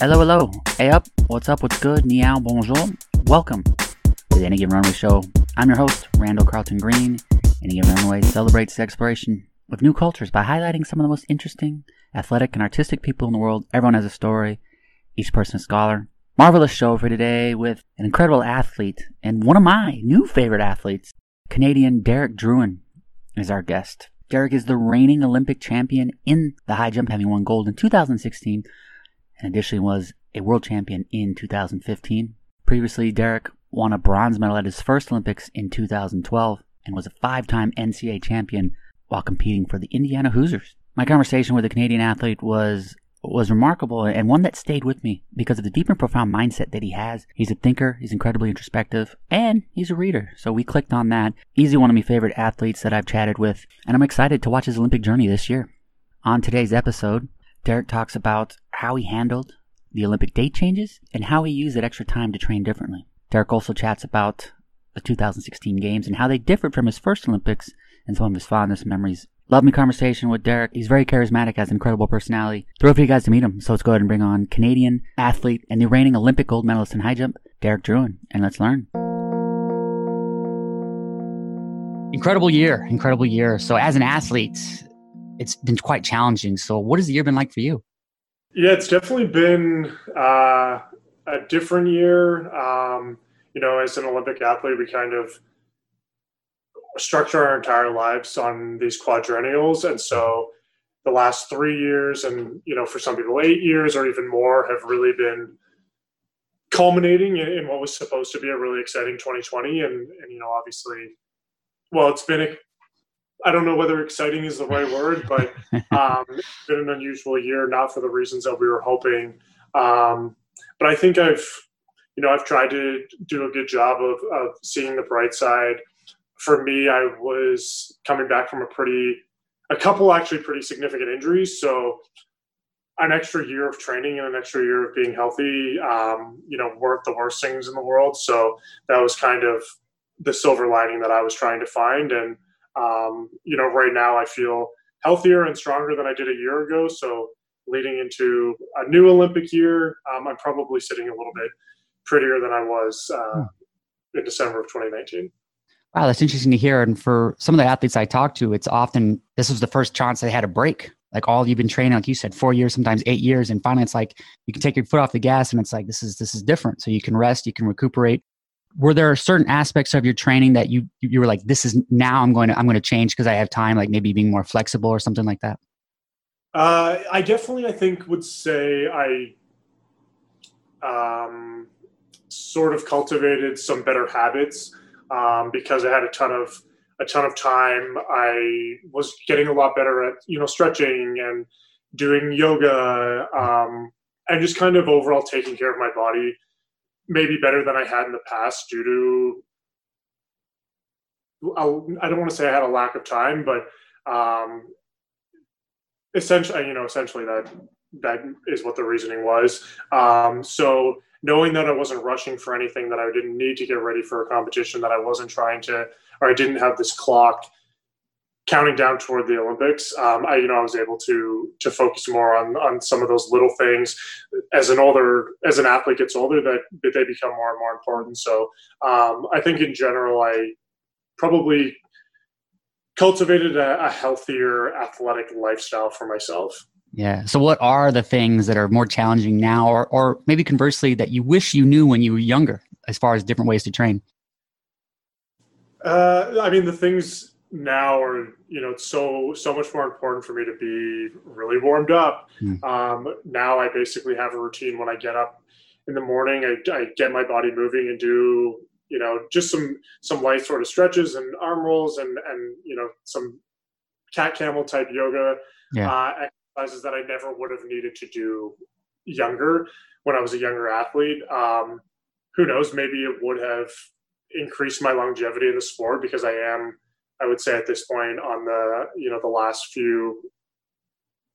Hello, hello. Hey up. What's up? What's good? Ni hao, bonjour. Welcome to the Any Given Runway Show. I'm your host, Randall Carlton Green. Any Given Runway celebrates the exploration of new cultures by highlighting some of the most interesting, athletic, and artistic people in the world. Everyone has a story. Each person a scholar. Marvelous show for today with an incredible athlete and one of my new favorite athletes, Canadian Derek Drouin, is our guest. Derek is the reigning Olympic champion in the high jump, having won gold in 2016, and additionally was a world champion in 2015. Previously, Derek won a bronze medal at his first Olympics in 2012 and was a five-time NCAA champion while competing for the Indiana Hoosiers. My conversation with the Canadian athlete was was remarkable and one that stayed with me because of the deep and profound mindset that he has. He's a thinker, he's incredibly introspective, and he's a reader. So we clicked on that. Easy one of my favorite athletes that I've chatted with, and I'm excited to watch his Olympic journey this year. On today's episode, Derek talks about how he handled the Olympic date changes and how he used that extra time to train differently. Derek also chats about the 2016 games and how they differed from his first Olympics and some of his fondest memories Love me conversation with Derek. He's very charismatic, has an incredible personality. Thrilled for you guys to meet him. So let's go ahead and bring on Canadian athlete and the reigning Olympic gold medalist in high jump, Derek Drouin, and let's learn. Incredible year, incredible year. So as an athlete, it's been quite challenging. So what has the year been like for you? Yeah, it's definitely been uh, a different year. Um, you know, as an Olympic athlete, we kind of structure our entire lives on these quadrennials and so the last three years and you know for some people eight years or even more have really been culminating in, in what was supposed to be a really exciting 2020 and and you know obviously well it's been a I don't know whether exciting is the right word, but um, it's been an unusual year, not for the reasons that we were hoping. Um, but I think I've, you know, I've tried to do a good job of, of seeing the bright side for me, I was coming back from a pretty, a couple actually pretty significant injuries. So an extra year of training and an extra year of being healthy, um, you know, weren't the worst things in the world. So that was kind of the silver lining that I was trying to find. And, um, you know, right now I feel healthier and stronger than I did a year ago. So leading into a new Olympic year, um, I'm probably sitting a little bit prettier than I was uh, hmm. in December of 2019. Wow, that's interesting to hear. And for some of the athletes I talk to, it's often this was the first chance they had a break. Like all you've been training, like you said, four years, sometimes eight years, and finally it's like you can take your foot off the gas, and it's like this is this is different. So you can rest, you can recuperate. Were there certain aspects of your training that you you were like, this is now I'm going to I'm going to change because I have time, like maybe being more flexible or something like that? Uh, I definitely, I think, would say I um, sort of cultivated some better habits um, because I had a ton of a ton of time. I was getting a lot better at you know stretching and doing yoga um, and just kind of overall taking care of my body maybe better than I had in the past due to I don't want to say I had a lack of time, but um, essentially, you know, essentially that that is what the reasoning was. Um, so knowing that I wasn't rushing for anything, that I didn't need to get ready for a competition, that I wasn't trying to, or I didn't have this clock counting down toward the Olympics. Um, I, you know, I was able to to focus more on on some of those little things. As an older, as an athlete gets older, that, that they become more and more important. So um, I think in general, I probably cultivated a, a healthier athletic lifestyle for myself. Yeah. So, what are the things that are more challenging now, or, or maybe conversely, that you wish you knew when you were younger, as far as different ways to train? Uh, I mean, the things now are, you know, it's so so much more important for me to be really warmed up. Mm. Um, now, I basically have a routine when I get up in the morning. I, I get my body moving and do, you know, just some some light sort of stretches and arm rolls and and you know some cat camel type yoga. Yeah. Uh, exercises that I never would have needed to do younger when I was a younger athlete. Um, who knows? Maybe it would have increased my longevity in the sport because I am, I would say, at this point on the you know the last few,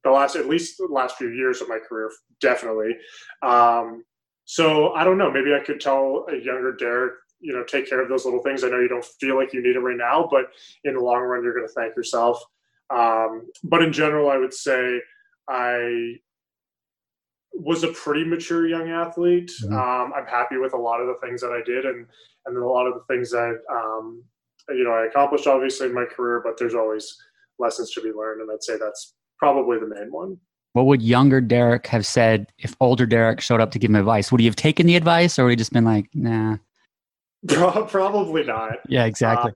the last at least the last few years of my career, definitely. Um, so I don't know. Maybe I could tell a younger Derek, you know, take care of those little things. I know you don't feel like you need it right now, but in the long run, you're going to thank yourself. Um, but in general, I would say I was a pretty mature young athlete. Mhm. Um, I'm happy with a lot of the things that I did and and a lot of the things that um, you know I accomplished obviously in my career. But there's always lessons to be learned, and I'd say that's probably the main one. What would younger Derek have said if older Derek showed up to give him advice? Would he have taken the advice or would he just been like, nah? Probably not. Yeah, exactly.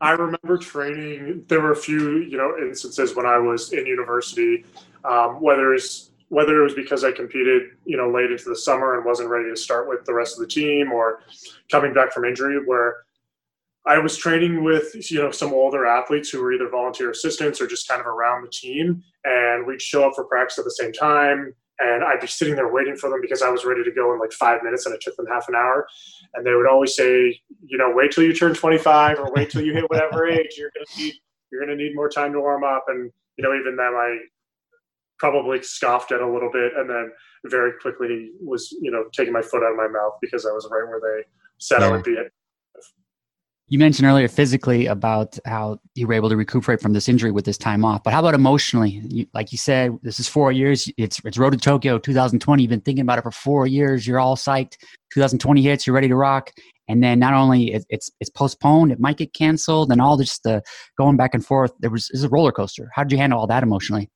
I remember training. There were a few, you know, instances when I was in university, um, whether it's whether it was because I competed, you know, late into the summer and wasn't ready to start with the rest of the team, or coming back from injury, where I was training with, you know, some older athletes who were either volunteer assistants or just kind of around the team, and we'd show up for practice at the same time. And I'd be sitting there waiting for them because I was ready to go in like five minutes, and it took them half an hour and they would always say, you know, wait till you turn 25 or wait till you hit whatever age you're going to need. You're going to need more time to warm up, and you know, even then, I probably scoffed at a little bit, and then very quickly was, you know, taking my foot out of my mouth because I was right where they said I Yeah. would be. At. You mentioned earlier physically about how you were able to recuperate from this injury with this time off, but how about emotionally? You, like you said, this is four years. It's it's Road to Tokyo 2020. You've been thinking about it for four years. You're all psyched. 2020 hits. You're ready to rock. And then not only it, it's it's postponed, it might get canceled, and all this the going back and forth. There was is a roller coaster. How did you handle all that emotionally?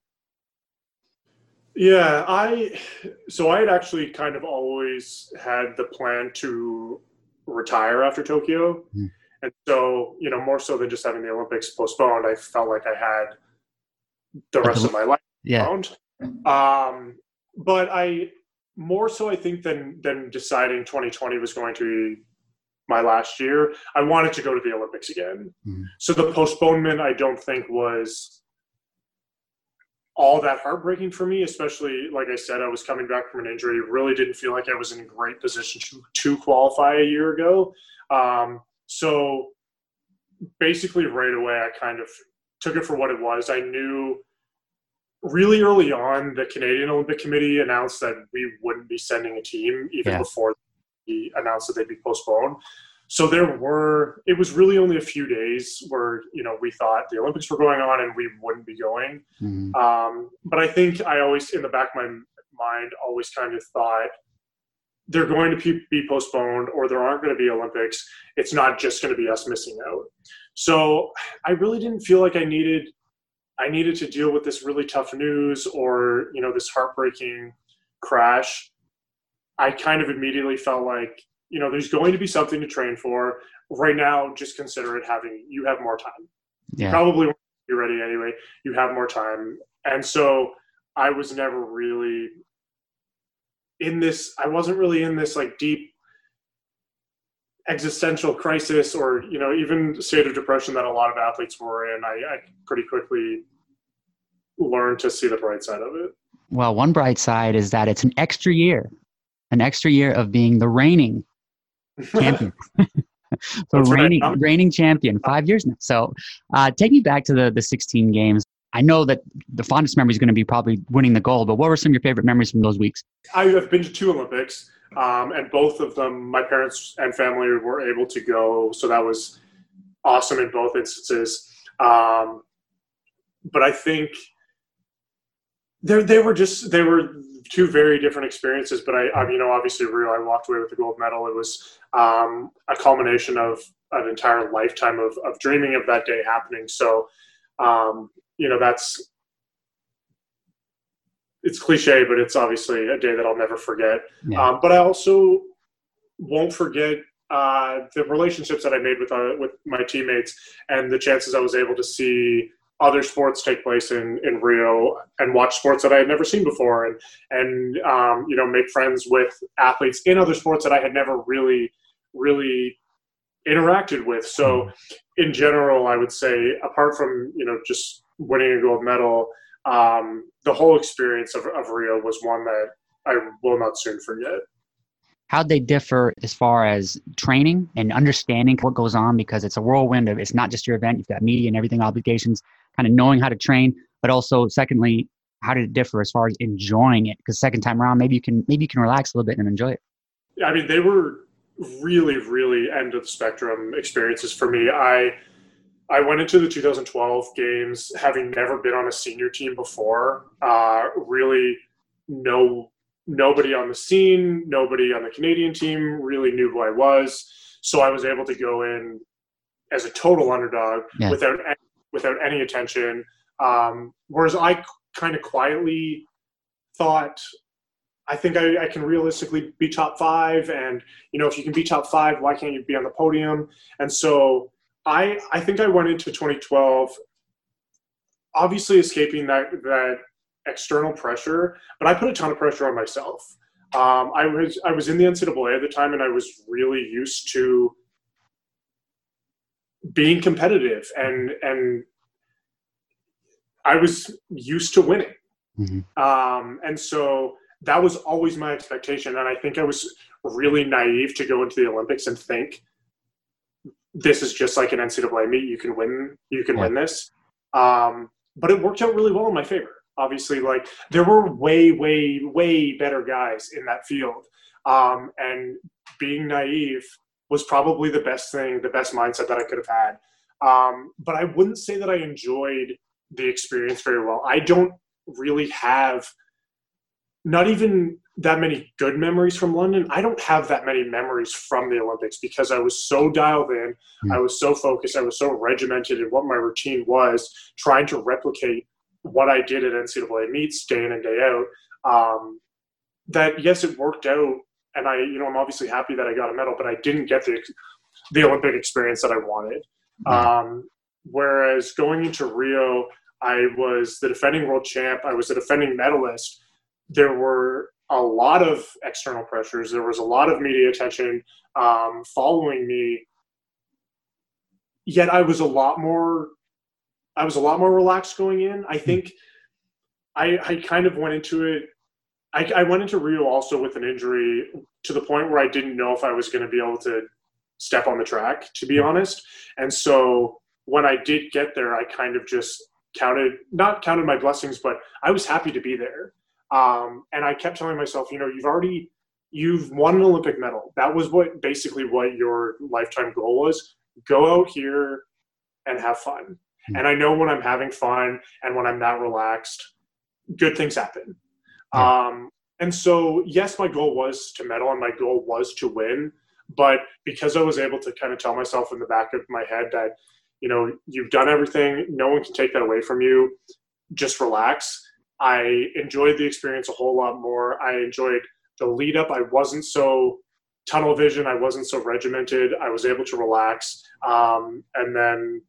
Yeah, I so I had actually kind of always had the plan to retire after Tokyo. Hmm. And so, you know, more so than just having the Olympics postponed, I felt like I had the rest of my life Yeah. Um, but I more so I think than than deciding 2020 was going to be my last year. I wanted to go to the Olympics again. Mhm. So the postponement I don't think was all that heartbreaking for me, especially like I said, I was coming back from an injury. Really didn't feel like I was in a great position to to qualify a year ago. Um, so basically, right away, I kind of took it for what it was. I knew really early on the Canadian Olympic Committee announced that we wouldn't be sending a team even Yeah. before he announced that they'd be postponed. So there were it was really only a few days where, you know, we thought the Olympics were going on and we wouldn't be going. Mhm. Um, but I think I always, in the back of my mind, always kind of thought they're going to be- postponed or there aren't going to be Olympics. It's not just going to be us missing out. So I really didn't feel like I needed, I needed to deal with this really tough news or you know this heartbreaking crash. I kind of immediately felt like you know there's going to be something to train for. Right now, just consider it having you have more time yeah. probably be ready anyway. You have more time, and so I was never really in this. I wasn't really in this like deep existential crisis, or you know, even state of depression that a lot of athletes were in. I, I pretty quickly learned to see the bright side of it. Well, one bright side is that it's an extra year, an extra year of being the reigning champion. so That's right. reigning, Um, reigning champion, five years now. So uh, take me back to the, the 16 games. I know that the fondest memory is going to be probably winning the gold, but what were some of your favorite memories from those weeks? I have been to two Olympics, um, and both of them, my parents and family were able to go, so that was awesome in both instances. Um, but I think they were just they were two very different experiences. But I, I you know, obviously Rio, I walked away with the gold medal. It was um, a culmination of an entire lifetime of, of dreaming of that day happening. So, um, you know, that's it's cliche, but it's obviously a day that I'll never forget. Yeah. Um, but I also won't forget uh, the relationships that I made with uh, with my teammates and the chances I was able to see other sports take place in, in Rio and watch sports that I had never seen before and and um, you know make friends with athletes in other sports that I had never really really interacted with. So in general, I would say apart from you know just winning a gold medal, um, the whole experience of, of Rio was one that I will not soon forget. How'd they differ as far as training and understanding what goes on? Because it's a whirlwind of it's not just your event, you've got media and everything, obligations, kind of knowing how to train, but also secondly, how did it differ as far as enjoying it? Because second time around, maybe you can maybe you can relax a little bit and enjoy it. I mean, they were really, really end of the spectrum experiences for me. I I went into the 2012 games having never been on a senior team before. Uh, really, no nobody on the scene, nobody on the Canadian team really knew who I was. So I was able to go in as a total underdog yeah. without without any attention. Um, whereas I kind of quietly thought, I think I, I, can realistically be top five, and you know, if you can be top five, why can't you be on the podium? And so I I think I went into 2012, obviously escaping that that external pressure, but I put a ton of pressure on myself. Um, I was I was in the NCAA at the time, and I was really used to being competitive, and and I was used to winning, mm-hmm. um, and so that was always my expectation. And I think I was really naive to go into the Olympics and think this is just like an NCAA meet. You can win. You can yeah. win this. Um, but it worked out really well in my favor obviously like there were way way way better guys in that field um, and being naive was probably the best thing the best mindset that i could have had um, but i wouldn't say that i enjoyed the experience very well i don't really have not even that many good memories from london i don't have that many memories from the olympics because i was so dialed in mm. i was so focused i was so regimented in what my routine was trying to replicate what I did at NCAA meets day in and day out, um, that yes, it worked out, and I, you know, I'm obviously happy that I got a medal, but I didn't get the the Olympic experience that I wanted. Um, whereas going into Rio, I was the defending world champ. I was the defending medalist. There were a lot of external pressures. There was a lot of media attention um, following me. Yet I was a lot more I was a lot more relaxed going in. I hmm. think I, I kind of went into it. I, I went into Rio also with an injury to the point where I didn't know if I was going to be able to step on the track, to be hmm. honest. And so when I did get there, I kind of just counted, not counted my blessings, but I was happy to be there. Um, and I kept telling myself, you know, you've already, you've won an Olympic medal. That was what basically what your lifetime goal was. Go out here and have fun. Hmm. And I know when I'm having fun and when I'm not relaxed, good things happen. Yeah. Um, and so, yes, my goal was to medal and my goal was to win. But because I was able to kind of tell myself in the back of my head that, you know, you've done everything, no one can take that away from you, just relax. I enjoyed the experience a whole lot more. I enjoyed the lead up. I wasn't so tunnel vision. I wasn't so regimented. I was able to relax. Um, and then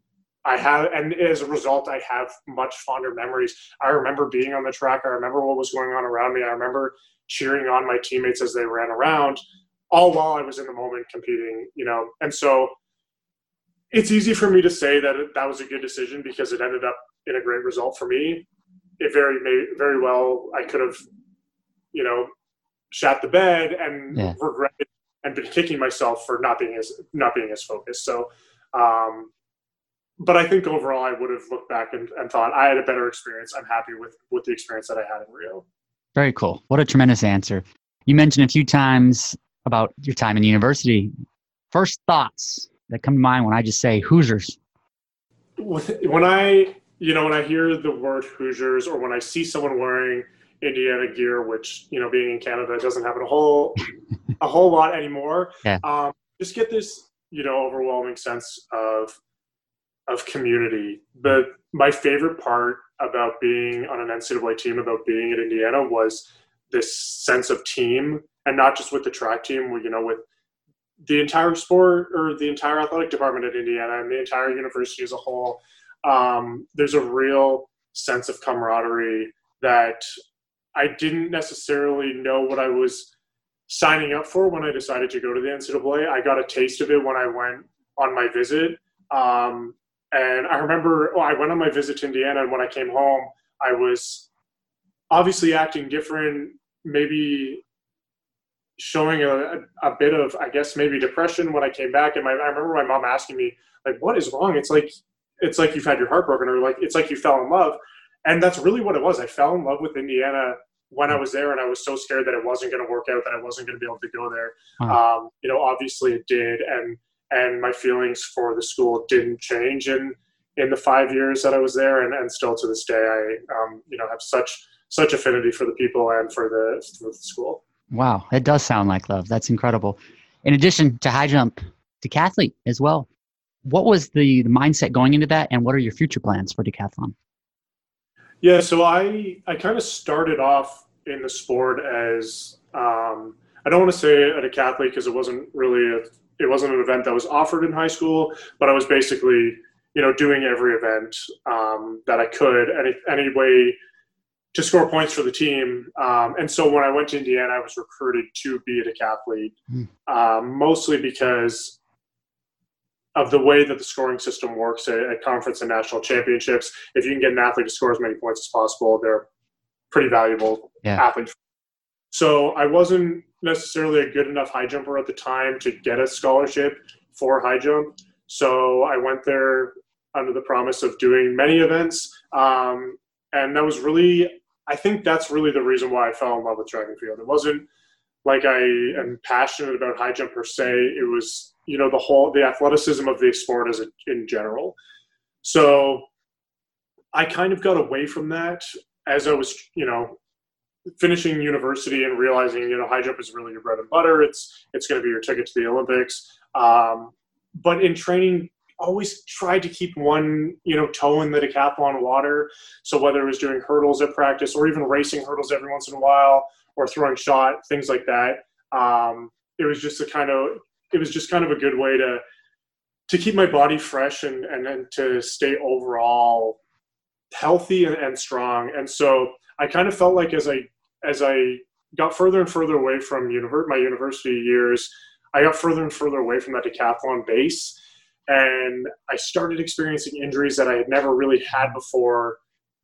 I have, and as a result, I have much fonder memories. I remember being on the track. I remember what was going on around me. I remember cheering on my teammates as they ran around, all while I was in the moment competing. You know, and so it's easy for me to say that that was a good decision because it ended up in a great result for me. It very may very well I could have, you know, shat the bed and yeah. regretted and been kicking myself for not being as not being as focused. So. Um, but I think overall, I would have looked back and, and thought I had a better experience. I'm happy with with the experience that I had in Rio. Very cool. What a tremendous answer. You mentioned a few times about your time in university. First thoughts that come to mind when I just say Hoosiers. When I, you know, when I hear the word Hoosiers or when I see someone wearing Indiana gear, which you know, being in Canada doesn't happen a whole a whole lot anymore. Yeah. Um, just get this, you know, overwhelming sense of of community. But my favorite part about being on an NCAA team, about being at Indiana, was this sense of team, and not just with the track team. You know, with the entire sport or the entire athletic department at Indiana and the entire university as a whole. Um, there's a real sense of camaraderie that I didn't necessarily know what I was signing up for when I decided to go to the NCAA. I got a taste of it when I went on my visit. Um, and I remember oh, I went on my visit to Indiana, and when I came home, I was obviously acting different, maybe showing a, a bit of, I guess, maybe depression when I came back. And my, I remember my mom asking me, like, what is wrong? It's like, it's like you've had your heart broken, or like, it's like you fell in love. And that's really what it was. I fell in love with Indiana when I was there, and I was so scared that it wasn't going to work out, that I wasn't going to be able to go there. Um, you know, obviously it did. And and my feelings for the school didn't change in in the five years that I was there, and, and still to this day, I um, you know have such such affinity for the people and for the, for the school. Wow, it does sound like love. That's incredible. In addition to high jump, to decathlete as well. What was the, the mindset going into that, and what are your future plans for decathlon? Yeah, so I I kind of started off in the sport as um, I don't want to say a decathlete because it wasn't really a, it wasn't an event that was offered in high school, but I was basically you know doing every event um, that I could any any way to score points for the team. Um, and so when I went to Indiana, I was recruited to be a decathlete, mm. um, mostly because of the way that the scoring system works at, at, conference and national championships. If you can get an athlete to score as many points as possible, they're pretty valuable yeah. athletes. So I wasn't necessarily a good enough high jumper at the time to get a scholarship for high jump. So I went there under the promise of doing many events. Um, and that was really, I think that's really the reason why I fell in love with track and field. It wasn't like I am passionate about high jump per se. It was you know the whole the athleticism of the sport as a, in general. So I kind of got away from that as I was you know finishing university and realizing you know high jump is really your bread and butter. It's it's going to be your ticket to the Olympics. Um, but in training, always tried to keep one you know toe in the decathlon water. So whether it was doing hurdles at practice or even racing hurdles every once in a while or throwing shot things like that. Um, it was just a kind of it was just kind of a good way to to keep my body fresh and and, and to stay overall healthy and, and strong. And so I kind of felt like as I as I got further and further away from my university years, I got further and further away from that decathlon base. And I started experiencing injuries that I had never really had before.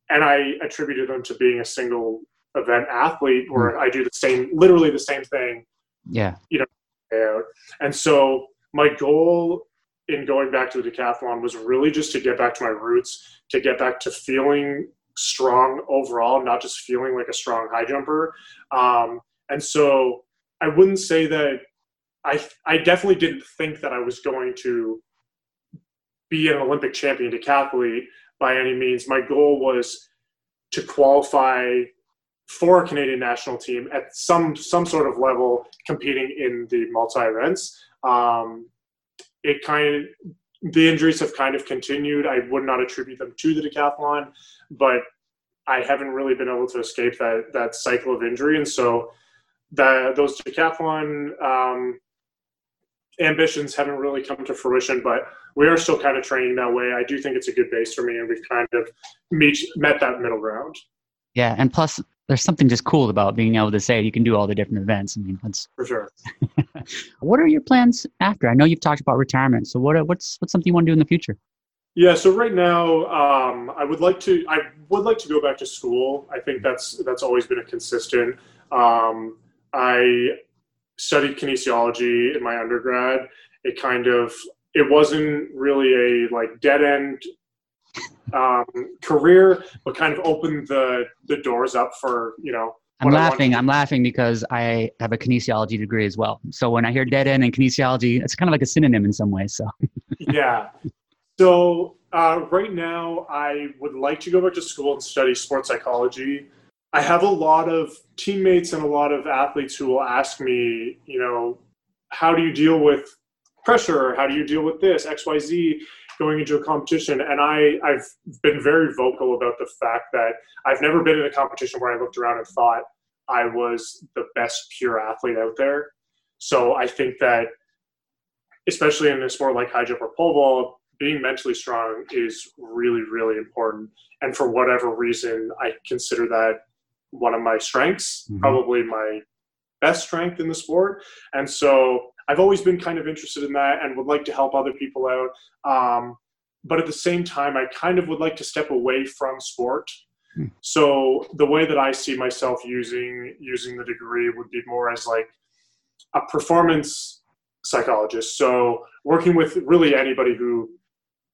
And I attributed them to being a single event athlete where mm. I do the same, literally the same thing. Yeah. You know. And so my goal in going back to the decathlon was really just to get back to my roots, to get back to feeling strong overall, not just feeling like a strong high jumper. Um, and so I wouldn't say that I I definitely didn't think that I was going to be an Olympic champion decathlete by any means. My goal was to qualify for a Canadian national team at some some sort of level competing in the multi events. Um, it kind of the injuries have kind of continued. I would not attribute them to the decathlon, but I haven't really been able to escape that that cycle of injury, and so the those decathlon um, ambitions haven't really come to fruition. But we are still kind of training that way. I do think it's a good base for me, and we've kind of meet, met that middle ground. Yeah, and plus there's something just cool about being able to say you can do all the different events. I mean, that's for sure. what are your plans after? I know you've talked about retirement. So what what's what's something you want to do in the future? Yeah, so right now, um, I would like to. I would like to go back to school. I think that's that's always been a consistent. Um, I studied kinesiology in my undergrad. It kind of it wasn't really a like dead end um, career, but kind of opened the the doors up for you know. I'm laughing. I'm laughing because I have a kinesiology degree as well. So when I hear dead end and kinesiology, it's kind of like a synonym in some ways. So. yeah. So uh, right now, I would like to go back to school and study sports psychology. I have a lot of teammates and a lot of athletes who will ask me, you know, how do you deal with pressure? How do you deal with this X Y Z? Going into a competition. And I, I've been very vocal about the fact that I've never been in a competition where I looked around and thought I was the best pure athlete out there. So I think that, especially in a sport like high jump or pole vault, being mentally strong is really, really important. And for whatever reason, I consider that one of my strengths, mm-hmm. probably my best strength in the sport. And so I've always been kind of interested in that and would like to help other people out. Um, but at the same time, I kind of would like to step away from sport. Hmm. So the way that I see myself using using the degree would be more as like a performance psychologist. So working with really anybody who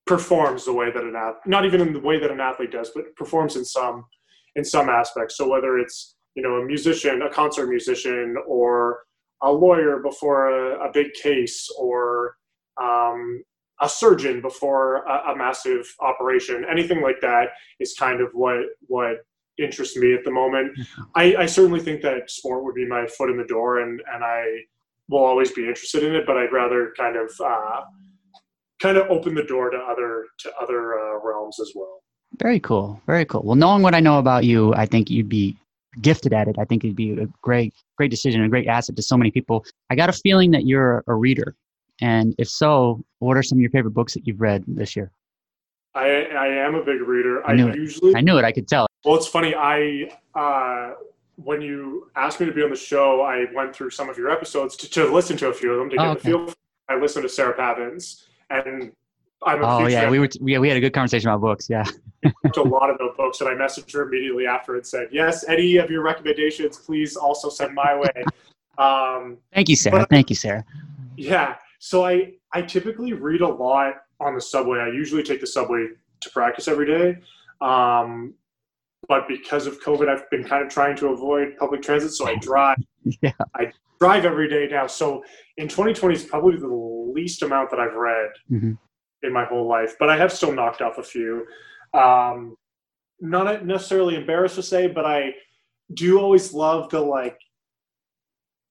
performs the way that an athlete, not even in the way that an athlete does, but performs in some in some aspects. So whether it's you know a musician, a concert musician, or a lawyer before a, a big case or um, a surgeon before a, a, massive operation anything like that is kind of what what interest me at the moment. I, I certainly think that sport would be my foot in the door, and and I will always be interested in it. But I'd rather kind of uh, kind of open the door to other to other uh, realms as well. Very cool. Very cool. Well, knowing what I know about you, I think you'd be gifted at it. I think it'd be a great, great decision, a great asset to so many people. I got a feeling that you're a reader, and if so, what are some of your favorite books that you've read this year? I I am a big reader. I, knew usually it. I knew it. I could tell. Well, it's funny. I uh, when you asked me to be on the show, I went through some of your episodes to, to listen to a few of them to get oh, okay. the feel. I listened to Sarah Pavan's, and I'm oh yeah, we were we, we had a good conversation about books. Yeah, a lot of books, and I messaged her immediately after and said, "Yes, any of your recommendations, please also send my way." Um, Thank you, Sarah. But, Thank you, Sarah. Yeah, so I I typically read a lot on the subway. I usually take the subway to practice every day. Um, but because of COVID, I've been kind of trying to avoid public transit, so I drive. yeah. I drive every day now. So in 2020 is probably the least amount that I've read mm-hmm. In my whole life, but I have still knocked off a few. Um, not necessarily embarrassed to say, but I do always love the like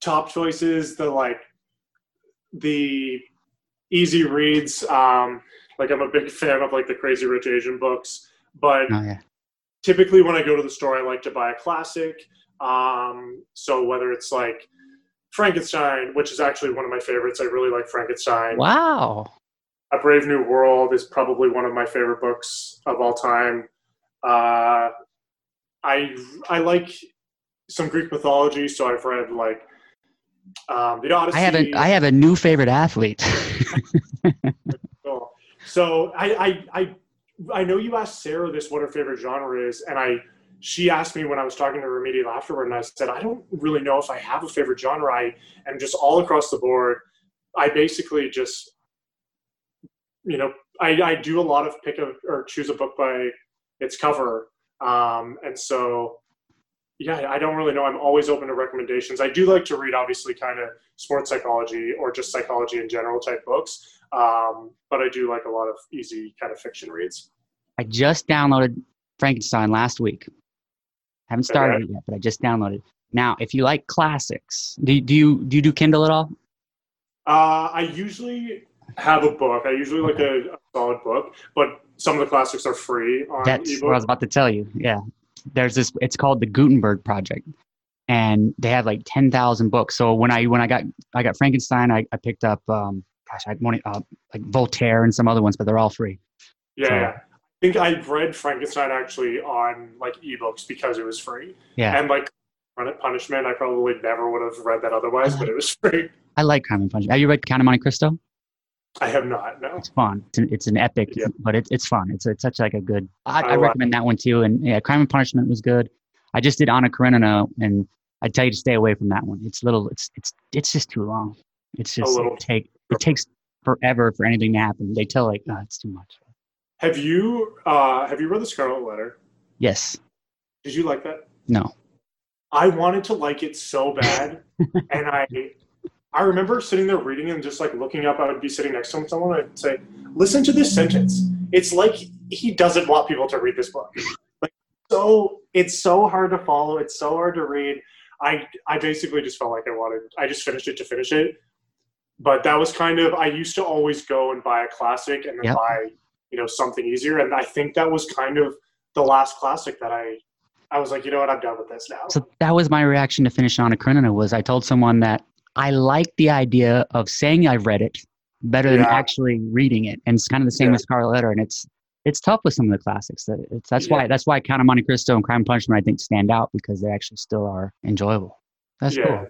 top choices, the like the easy reads. Um, like I'm a big fan of like the Crazy Rich Asian books, but oh, yeah. typically when I go to the store, I like to buy a classic. Um, so whether it's like Frankenstein, which is actually one of my favorites, I really like Frankenstein. Wow. A Brave New World is probably one of my favorite books of all time. Uh, I I like some Greek mythology, so I've read like um, the Odyssey. I have a I have a new favorite athlete. So I, I, I, I know you asked Sarah this what her favorite genre is, and I she asked me when I was talking to her immediately afterward, and I said I don't really know if I have a favorite genre. I am just all across the board. I basically just, you know, I, I do a lot of pick a or choose a book by its cover, um, and so yeah, I don't really know. I'm always open to recommendations. I do like to read, obviously, kind of sports psychology or just psychology in general type books. Um, but I do like a lot of easy kind of fiction reads. I just downloaded Frankenstein last week. I Haven't started okay. it yet, but I just downloaded. Now, if you like classics, do, do you do you do Kindle at all? Uh, I usually have a book. I usually like a, a, solid book, but some of the classics are free on That's ebook. what I was about to tell you. Yeah, there's this. It's called the Gutenberg Project, and they have like ten thousand books. So when I when I got I got Frankenstein, I, I picked up um, gosh, I want uh, like Voltaire and some other ones, but they're all free. Yeah, so, I think I read Frankenstein actually on like ebooks because it was free. Yeah, and like Punishment, I probably never would have read that otherwise, but it was free. I like Crime and Punishment. Have you read Count of Monte Cristo? I have not. No, it's fun. It's an, it's an epic, yeah. but it, it's fun. It's it's such like a good. I, I, I recommend that one too. And yeah, Crime and Punishment was good. I just did Anna Karenina, and I'd tell you to stay away from that one. It's little. It's it's it's just too long. It's just it take it takes forever for anything to happen. They tell like, oh, it's too much. Have you uh, have you read the Scarlet Letter? Yes. Did you like that? No. I wanted to like it so bad, and I I remember sitting there reading and just like looking up. I would be sitting next to someone. I'd say, "Listen to this sentence." It's like he doesn't want people to read this book. Like, so it's so hard to follow. It's so hard to read. I I basically just felt like I wanted. I just finished it to finish it, but that was kind of I used to always go and buy a classic and then yep. buy you know something easier, and I think that was kind of the last classic that I I was like, you know what, I'm done with this now. So that was my reaction to finish Anna Karenina was I told someone that I like the idea of saying I've read it better yeah. than actually reading it, and it's kind of the same yeah. with Scarlet Letter, and it's it's tough with some of the classics. It's, that's yeah. why that's why Count of Monte Cristo and Crime and Punishment I think stand out because they actually still are enjoyable. That's cool.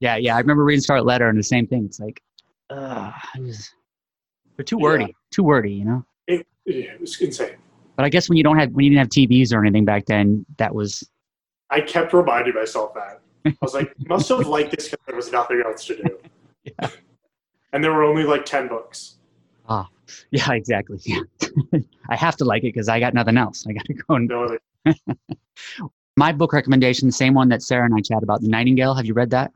Yeah, yeah. I remember reading Scarlet Letter and the same thing. It's like, uh, was, they're too wordy, yeah. too wordy, you know. It, it was insane. But I guess when you don't have when you didn't have TVs or anything back then, that was. I kept reminding myself that I was like, must have liked this because there was nothing else to do. yeah. And there were only like ten books. Ah, yeah, exactly. Yeah. I have to like it because I got nothing else. I got to go and. No, My book recommendation, the same one that Sarah and I chat about, The Nightingale. Have you read that?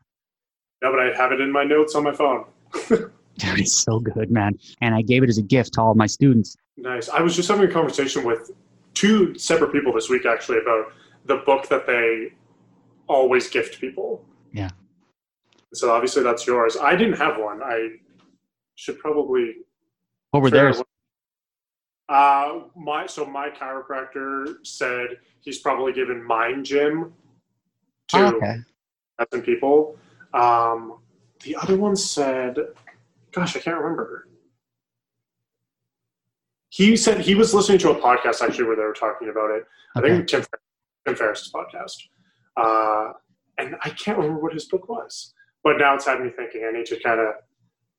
No, but I have it in my notes on my phone. Dude, it's so good, man. And I gave it as a gift to all my students. Nice. I was just having a conversation with two separate people this week, actually, about the book that they always gift people. Yeah. So obviously that's yours. I didn't have one. I should probably. What were theirs? Uh, my so my chiropractor said he's probably given mine Gym to Oh, okay. some people. Um, the other one said, "Gosh, I can't remember." He said he was listening to a podcast actually where they were talking about it. I think Tim, Tim Ferriss's podcast, uh, and I can't remember what his book was. But now it's had me thinking. I need to kind of.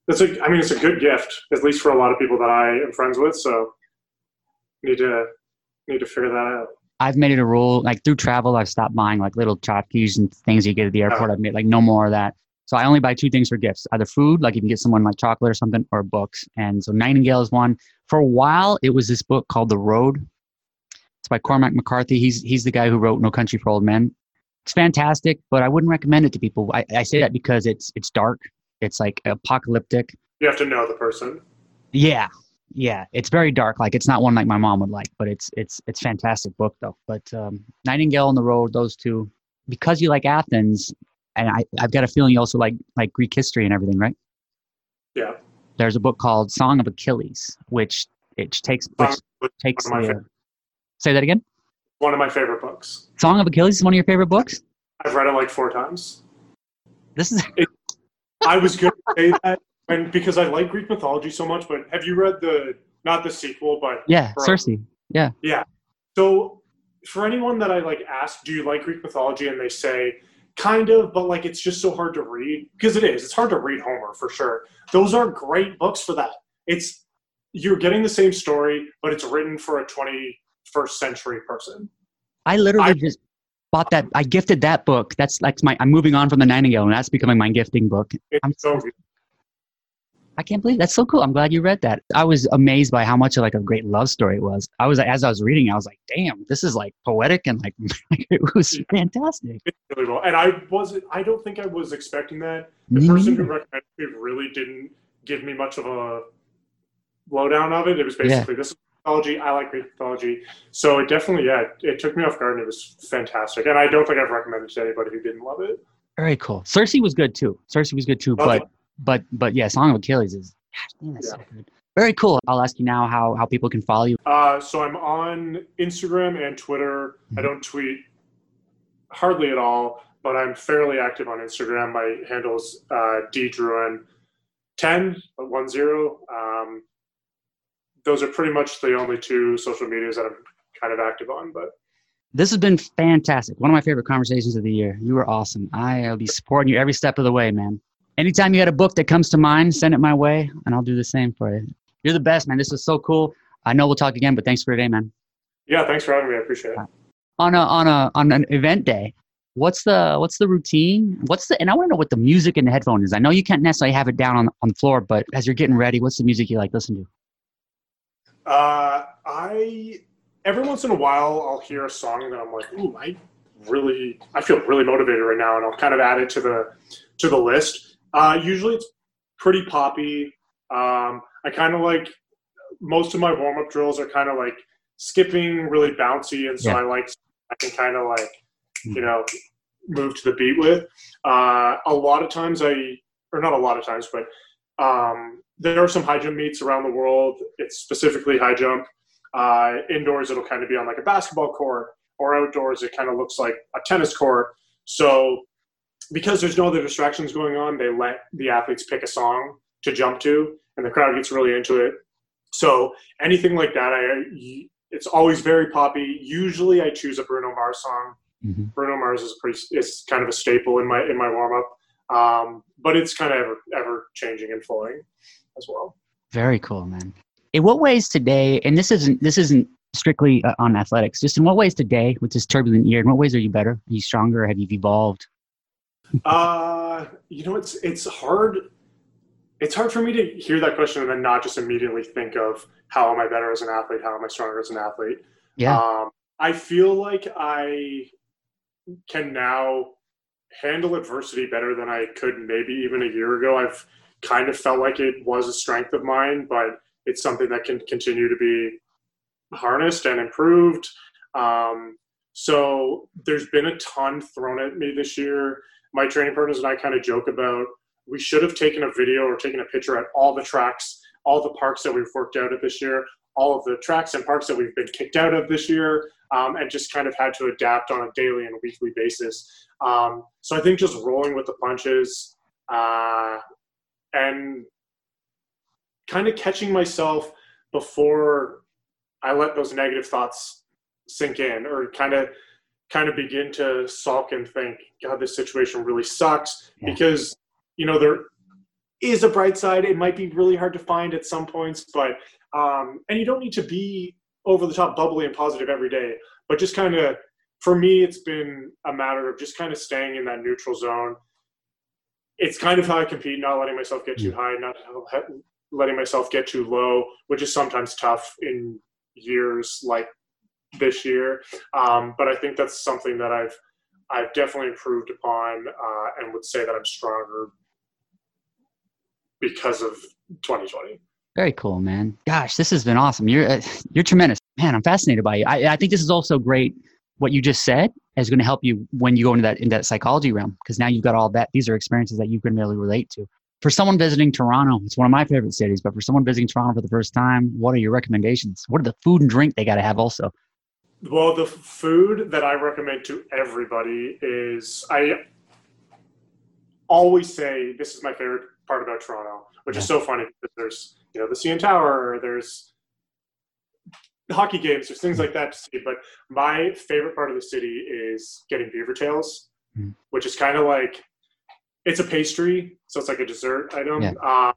It's a. I mean, it's a good gift, at least for a lot of people that I am friends with. So need to need to figure that out. I've made it a rule, like through travel, I've stopped buying like little tchotchkes and things you get at the airport. I've made like no more of that. So I only buy two things for gifts: either food, like you can get someone like chocolate or something, or books. And so Nightingale is one. For a while, it was this book called The Road. It's by Cormac McCarthy. He's he's the guy who wrote No Country for Old Men. It's fantastic, but I wouldn't recommend it to people. I, I say that because it's it's dark. It's like apocalyptic. You have to know the person. Yeah, yeah, it's very dark. Like it's not one like my mom would like, but it's it's it's fantastic book though. But um, Nightingale on the Road, those two, because you like Athens, and I I've got a feeling you also like like Greek history and everything, right? Yeah. There's a book called Song of Achilles, which it takes which Um, takes one of my the, say that again. One of my favorite books. Song of Achilles is one of your favorite books. I've read it like four times. This is I was going to say that and because I like Greek mythology so much, but have you read the not the sequel, but yeah, Bro. Circe. Yeah, yeah. So for anyone that I like ask, do you like Greek mythology? And they say kind of, but like it's just so hard to read because it is. It's hard to read Homer for sure. Those are great books for that. It's you're getting the same story, but it's written for a 21st century person. I literally I- just bought that. I gifted that book. That's like my. I'm moving on from the Nightingale, and that's becoming my gifting book. It's I'm so good. I can't believe that's so cool. I'm glad you read that. I was amazed by how much of like a great love story it was. I was as I was reading, I was like, "Damn, this is like poetic and like it was fantastic." Really well. And I wasn't. I don't think I was expecting that. The Me person who recommended it really didn't give me much of a lowdown of it. It was basically this is mythology. I like Greek mythology, so it definitely yeah. It, took me off guard. and It was fantastic, and I don't think I've recommended it to anybody who didn't love it. Very cool. Circe was good too. Circe was good too. Okay. But but but yeah, Song of Achilles is gosh, that's so good. Very cool. I'll ask you now how how people can follow you. Uh, so I'm on Instagram and Twitter. I don't tweet hardly at all, but I'm fairly active on Instagram. My handle's uh, ddrouin10, but one zero. Um, those are pretty much the only two social medias that I'm kind of active on. But This has been fantastic. One of my favorite conversations of the year. You were awesome. I'll be supporting you every step of the way, man. Anytime you got a book that comes to mind, send it my way, and I'll do the same for you. You're the best, man. This was so cool. I know we'll talk again, but thanks for today, man. yeah, thanks for having me. I appreciate it. On a on a on an event day, what's the what's the routine? What's the and I want to know what the music in the headphone is. I know you can't necessarily have it down on on the floor, but as you're getting ready, what's the music you like to listen to? Uh, I every once in a while I'll hear a song that I'm like, ooh, I really, I feel really motivated right now, and I'll kind of add it to the to the list. Uh, usually it's pretty poppy. Um, I kind of like most of my warm up drills are kind of like skipping, really bouncy, and so Yeah. I like I can kind of like you know move to the beat with. Uh, a lot of times I, or not a lot of times, but um, there are some high jump meets around the world. It's specifically high jump. Uh, indoors, it'll kind of be on like a basketball court, or outdoors, it kind of looks like a tennis court. So, because there's no other distractions going on, they let the athletes pick a song to jump to, and the crowd gets really into it. So, anything like that, I it's always very poppy. Usually, I choose a Bruno Mars song. Mm-hmm. Bruno Mars is pretty is kind of a staple in my in my warm up, um, but it's kind of ever ever changing and flowing as well. Very cool, man. In what ways today, and this isn't this isn't strictly uh, on athletics, just in what ways today with this turbulent year, in what ways are you better? Are you stronger? Have you evolved? Uh, you know, it's it's hard. It's hard for me to hear that question and then not just immediately think of how am I better as an athlete? How am I stronger as an athlete? Yeah. Um, I feel like I can now handle adversity better than I could maybe even a year ago. I've kind of felt like it was a strength of mine, but it's something that can continue to be harnessed and improved. Um, So there's been a ton thrown at me this year. My training partners and I kind of joke about we should have taken a video or taken a picture at all the tracks, all the parks that we've worked out at this year, all of the tracks and parks that we've been kicked out of this year, um, and just kind of had to adapt on a daily and weekly basis. Um, so I think just rolling with the punches uh, and kind of catching myself before I let those negative thoughts sink in or kind of kind of begin to sulk and think, God, this situation really sucks yeah. because you know there is a bright side. It might be really hard to find at some points, but um, and you don't need to be over the top bubbly and positive every day, but just kind of for me, it's been a matter of just kind of staying in that neutral zone. It's kind of how I compete, not letting myself get too high, not letting myself get too low, which is sometimes tough in years like this year. Um, but I think that's something that I've I've definitely improved upon, uh, and would say that I'm stronger because of 2020. Very cool, man. Gosh, this has been awesome. You're uh, you're tremendous, man. I'm fascinated by you. I, I think this is also great. What you just said is going to help you when you go into that into that psychology realm because now you've got all that. These are experiences that you can really relate to. For someone visiting Toronto, it's one of my favorite cities. But for someone visiting Toronto for the first time, what are your recommendations? What are the food and drink they got to have also? Well, the food that I recommend to everybody is I always say this is my favorite part about Toronto, which yeah. is so funny because there's you know the CN Tower, there's hockey games, there's things like that to see. But my favorite part of the city is getting beaver tails, mm. which is kind of like it's a pastry, so it's like a dessert item. Yeah. Uh,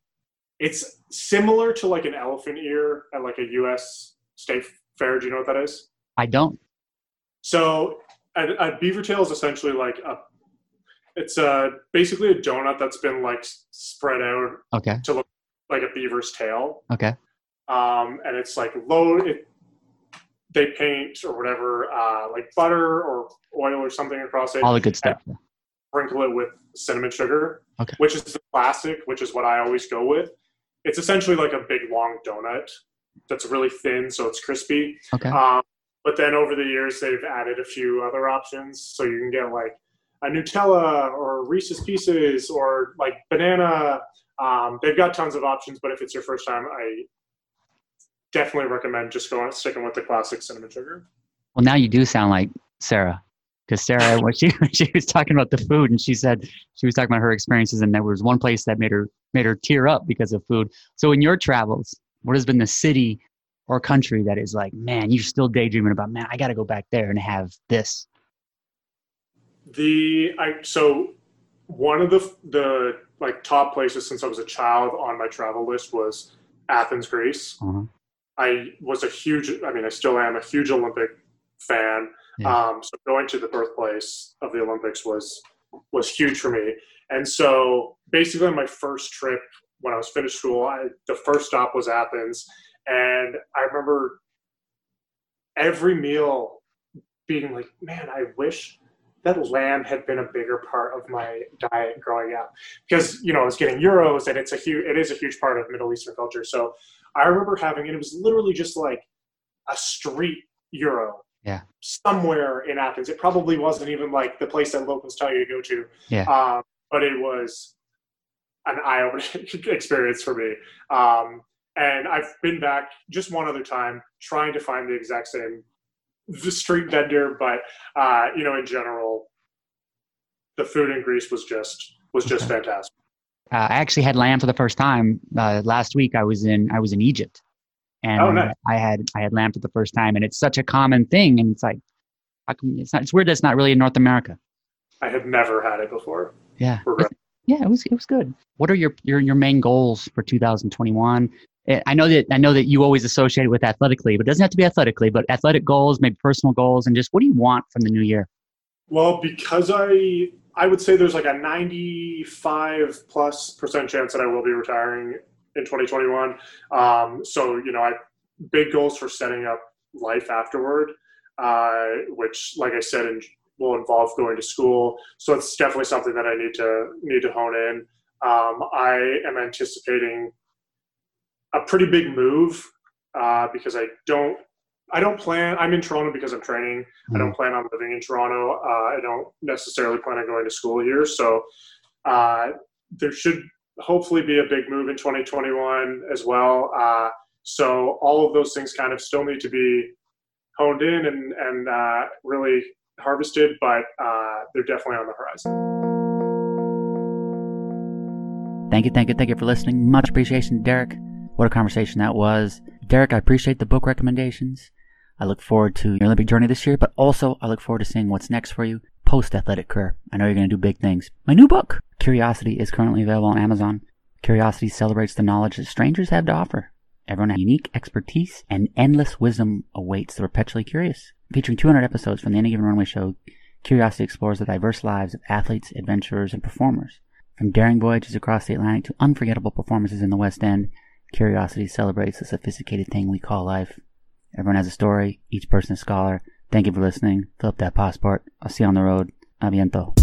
it's similar to like an elephant ear at like a U.S. state fair. Do you know what that is? I don't. So a, a beaver tail is essentially like a it's a basically a donut that's been like spread out okay to look like a beaver's tail okay um and it's like low it, they paint or whatever uh like butter or oil or something across it. All the good stuff. Sprinkle it with cinnamon sugar okay. which is the classic which is what i always go with. It's essentially like a big long donut that's really thin so it's crispy. Okay. Um, but then over the years, they've added a few other options. So you can get like a Nutella or Reese's Pieces or like banana. Um, they've got tons of options, but if it's your first time, I definitely recommend just going sticking with the classic cinnamon sugar. Well, now you do sound like Sarah, because Sarah, when she she was talking about the food, and she said she was talking about her experiences, and there was one place that made her made her tear up because of food. So, in your travels, what has been the city or country that is like, man, you're still daydreaming about, man, I got to go back there and have this? The I so one of the the like top places since I was a child on my travel list was Athens, Greece. Uh-huh. I was a huge, I mean, I still am a huge Olympic fan. Yeah. Um, so going to the birthplace of the Olympics was was huge for me. And so basically, my first trip when I was finished school, I, the first stop was Athens, and I remember every meal being like, man, I wish that lamb had been a bigger part of my diet growing up because you know I was getting gyros, and it's a huge it is a huge part of Middle Eastern culture. So I remember having it. It was literally just like a street gyro. Yeah. Somewhere in Athens. It probably wasn't even like the place that locals tell you to go to. Yeah. Um, but it was an eye-opening experience for me. Um, and I've been back just one other time trying to find the exact same the street vendor, but uh, you know, in general, the food in Greece was just was just fantastic. Uh, I actually had lamb for the first time uh, last week. I was in I was in Egypt, and oh, nice. I had I had lamb for the first time, and it's such a common thing, and it's like, come, it's not it's weird that's not really in North America. I have never had it before. Yeah, yeah, it was it was good. What are your your your main goals for 2021? I know that I know that you always associate it with athletically, but it doesn't have to be athletically, but athletic goals, maybe personal goals, and just what do you want from the new year? Well, because I I would say there's like a 95 plus percent chance that I will be retiring in 2021. Um, so you know, I big goals for setting up life afterward, uh, which, like I said, in, will involve going to school. So it's definitely something that I need to need to hone in. Um, I am anticipating a pretty big move uh, because I don't I don't plan. I'm in Toronto because I'm training. Mm-hmm. I don't plan on living in Toronto. Uh, I don't necessarily plan on going to school here. So uh, there should hopefully be a big move in 2021 as well. Uh, so all of those things kind of still need to be honed in and and uh, really harvested, but uh, they're definitely on the horizon. Thank you, thank you, thank you for listening. Much appreciation, Derek. What a conversation that was. Derek, I appreciate the book recommendations. I look forward to your Olympic journey this year, but also I look forward to seeing what's next for you post athletic career. I know you're going to do big things. My new book, Curiosity, is currently available on Amazon. Curiosity celebrates the knowledge that strangers have to offer. Everyone has unique expertise and endless wisdom awaits the perpetually curious. Featuring 200 episodes from the Any Given Runway show, Curiosity explores the diverse lives of athletes, adventurers, and performers. From daring voyages across the Atlantic to unforgettable performances in the West End, Curiosity celebrates the sophisticated thing we call life. Everyone has a story, each person a scholar. Thank you for listening. Fill up that passport. I'll see you on the road. Aviento.